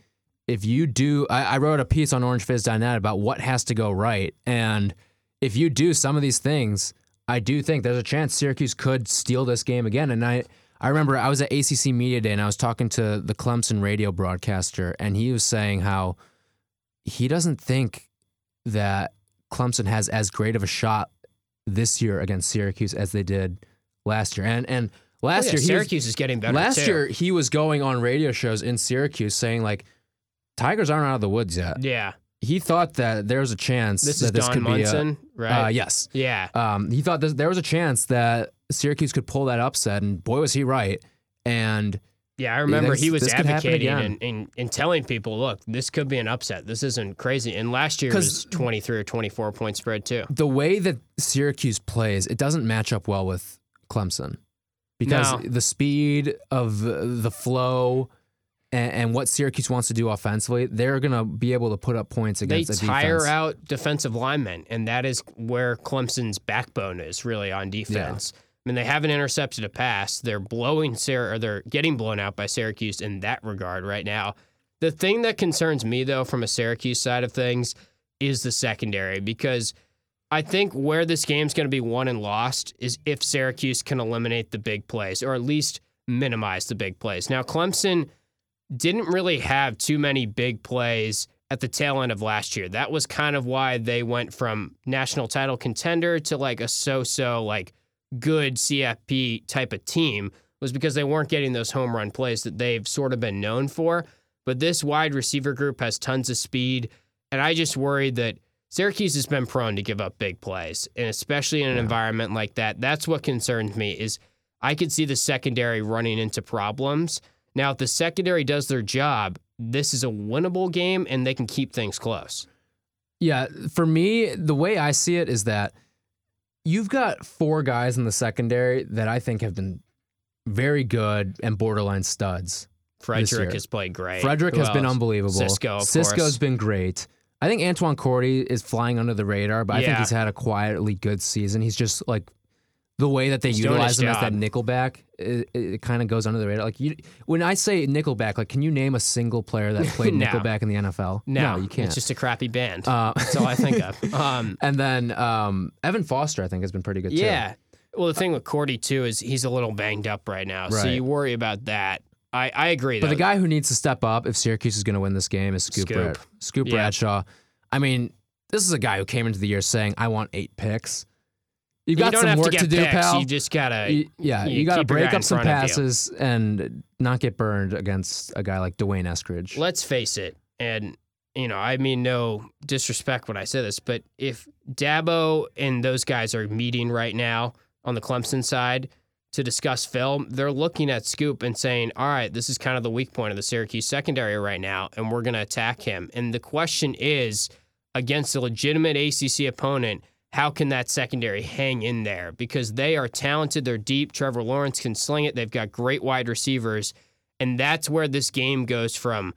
if you do, I, I wrote a piece on OrangeFizz.net about what has to go right, and if you do some of these things, I do think there's a chance Syracuse could steal this game again. And I, I remember I was at ACC Media Day and I was talking to the Clemson radio broadcaster, and he was saying how he doesn't think that Clemson has as great of a shot this year against Syracuse as they did last year. And and Oh, last yeah, year he was- Syracuse is getting better. last too. year he was going on radio shows in Syracuse saying like Tigers aren't out of the woods yet. yeah, He thought that there was a chance this that is this Don could Munson, be a, right? uh, yes. yeah, Um, he thought this, there was a chance that Syracuse could pull that upset, and boy was he right. And yeah. I remember he was this could happen advocating and, and, and telling people, look, this could be an upset. This isn't crazy. And last year was 23 or 24 point spread too. the way that Syracuse plays, it doesn't match up well with Clemson because No. the speed of the flow and, and what Syracuse wants to do offensively, they're going to be able to put up points They against a tire out defensive linemen, and that is where Clemson's backbone is really on defense. I mean, they haven't intercepted a pass. They're blowing Syr- or they're getting blown out by Syracuse in that regard right now. The thing that concerns me though, from a Syracuse side of things, is the secondary because I think where this game's going to be won and lost is if Syracuse can eliminate the big plays or at least minimize the big plays. Now, Clemson didn't really have too many big plays at the tail end of last year. That was kind of why they went from national title contender to like a so-so like good CFP type of team was because they weren't getting those home run plays that they've sort of been known for. But this wide receiver group has tons of speed, and I just worry that Syracuse has been prone to give up big plays, and especially in an environment like that. That's what concerns me is I could see the secondary running into problems. Now, if the secondary does their job, this is a winnable game and they can keep things close. Yeah, for me, the way I see it is that you've got four guys in the secondary that I think have been very good and borderline studs. Frederick has played great. Frederick Who has been unbelievable. Cisco, of Cisco's course. been great. I think Antoine Cordy is flying under the radar, but I think he's had a quietly good season. He's just like the way that they He's utilize him as that nickelback. It, it kind of goes under the radar. Like you, when I say nickelback, like can you name a single player that played No. nickelback in the NFL? No, you can't. It's just a crappy band. Uh, That's all I think of. Um, and then um, Evan Foster, I think, has been pretty good too. yeah. Well, the thing with Cordy too is he's a little banged up right now, so you worry about that. I, I agree. But the guy who needs to step up if Syracuse is going to win this game is Scoop Scoop. Brad- Scoop Yeah. Bradshaw. I mean, this is a guy who came into the year saying, "I want eight picks." You've you got don't some work to get do, picks. pal. You just gotta. Y- yeah, you you, got to break up some you. passes and not get burned against a guy like D'Wayne Eskridge. let's face it, and you know, I mean no disrespect when I say this, but if Dabo and those guys are meeting right now on the Clemson side to discuss film, they're looking at Scoop and saying, "All right, this is kind of the weak point of the Syracuse secondary right now, and we're going to attack him." And the question is, against a legitimate ACC opponent. How can that secondary hang in there? Because they are talented, they're deep. Trevor Lawrence can sling it. They've got great wide receivers. And that's where this game goes from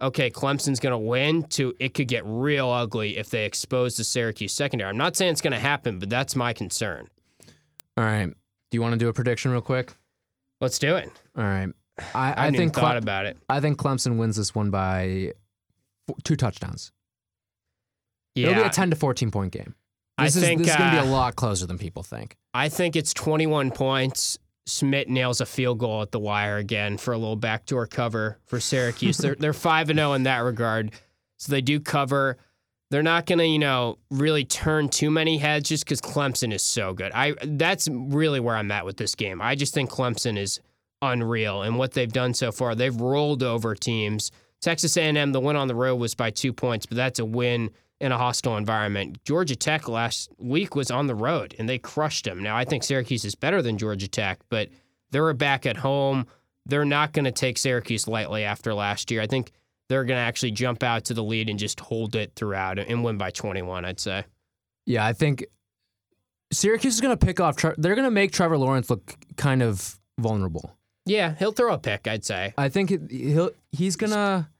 okay, Clemson's going to win to it could get real ugly if they expose the Syracuse secondary. I'm not saying it's going to happen, but that's my concern. All right. Do you want to do a prediction real quick? Let's do it. All right. I, I, I, think thought Cle- about it. I think Clemson wins this one by four, two touchdowns. Yeah, It'll be a ten to fourteen point game. I This is think, this is going to be uh, a lot closer than people think. I think it's 21 points. Szmyt nails a field goal at the wire again for a little backdoor cover for Syracuse. they're they're five and zero in that regard, so they do cover. They're not going to, you know, really turn too many heads just because Clemson is so good. I that's really where I'm at with this game. I just think Clemson is unreal, and what they've done so far, they've rolled over teams. Texas A&M, the win on the road was by two points, but that's a win in a hostile environment. Georgia Tech last week was on the road and they crushed them. Now I think Syracuse is better than Georgia Tech, but they're back at home. They're not going to take Syracuse lightly after last year. I think they're going to actually jump out to the lead and just hold it throughout and win by 21. I'd say. Yeah, I think Syracuse is going to pick off. They're going to make Trevor Lawrence look kind of vulnerable. Yeah, he'll throw a pick. I'd say. I think he'll he's gonna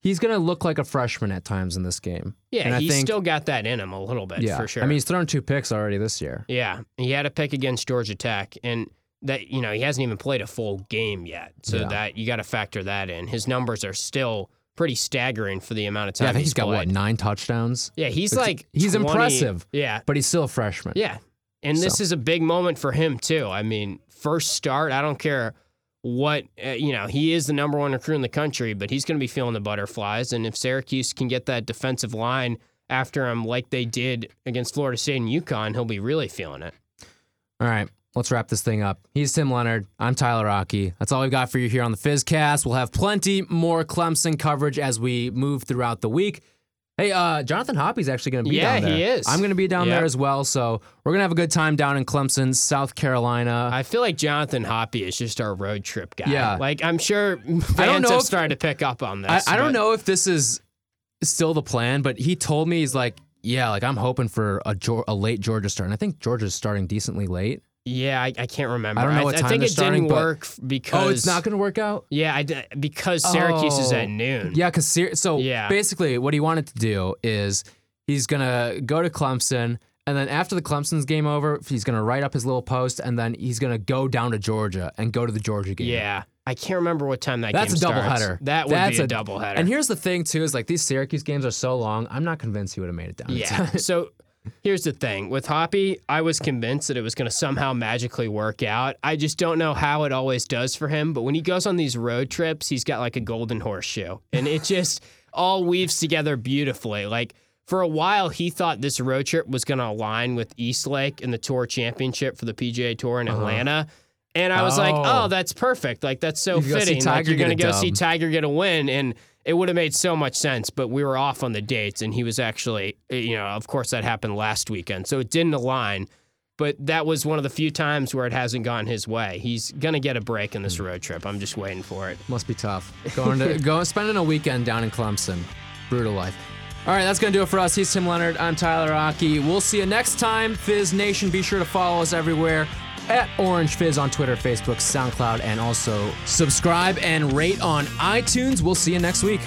he's gonna look like a freshman at times in this game. Yeah, And I he's think- still got that in him a little bit yeah, for sure. I mean, he's thrown two picks already this year. Yeah, he had a pick against Georgia Tech, and that you know he hasn't even played a full game yet, so Yeah. that you got to factor that in. His numbers are still pretty staggering for the amount of time. Yeah, I think he's he's got what nine touchdowns, Yeah, he's It's- like he's 20 impressive. Yeah, but he's still a freshman. yeah, and this So. is a big moment for him too. I mean, first start. I don't care what uh, you know. He is the number one recruit in the country, but he's going to be feeling the butterflies. And if Syracuse can get that defensive line after him, like they did against Florida State and UConn, he'll be really feeling it. All right, let's wrap this thing up. He's Tim Leonard. I'm Tyler Rocky. That's all we've got for you here on the Fizzcast. We'll have plenty more Clemson coverage as we move throughout the week. Hey, uh, Jonathan Hoppy's actually going to be Yeah, down there. he is. I'm going to be down Yep. there as well. So we're going to have a good time down in Clemson, South Carolina. I feel like Jonathan Hoppy is just our road trip guy. Yeah. Like I'm sure fans I don't know have if- started to pick up on this. I don't know if this is still the plan, but he told me he's like, yeah, like I'm hoping for a, a late Georgia start. And I think Georgia's starting decently late. Yeah, I, I can't remember. I don't know what I, time think it starting, didn't work because Oh, it's not going to work out? Yeah, I because Syracuse is Oh. at noon. Yeah, because so Yeah. basically, what he wanted to do is he's gonna go to Clemson, and then after the Clemson's game over, he's gonna write up his little post, and then he's gonna go down to Georgia and go to the Georgia game. Yeah. I can't remember what time that That's a game starts. doubleheader. That would That's be a, a- doubleheader. And here's the thing too: is like these Syracuse games are so long. I'm not convinced he would have made it down. Yeah. so here's the thing with Hoppy, I was convinced that it was going to somehow magically work out. I just don't know how it always does for him. But when he goes on these road trips, he's got like a golden horseshoe, and it just all weaves together beautifully. Like for a while, he thought this road trip was going to align with East Lake in the Tour Championship for the PGA Tour in Atlanta. And I was like, Uh-huh. Oh. oh, that's perfect. Like that's so You fitting. Like you're going to go see. Tiger get a win, and it would have made so much sense. But we were off on the dates, and he was actually, you know, of course that happened last weekend, so it didn't align. But that was one of the few times where it hasn't gone his way. He's gonna get a break in this Hmm. road trip. I'm just waiting for it. Must be tough. Going to go spending a weekend down in Clemson. Brutal life. All right, that's gonna do it for us. He's Tim Leonard. I'm Tyler Rocky. We'll see you next time. Fizz Nation. Be sure to follow us everywhere at Orange Fizz on Twitter, Facebook, SoundCloud, and also subscribe and rate on iTunes. We'll see you next week.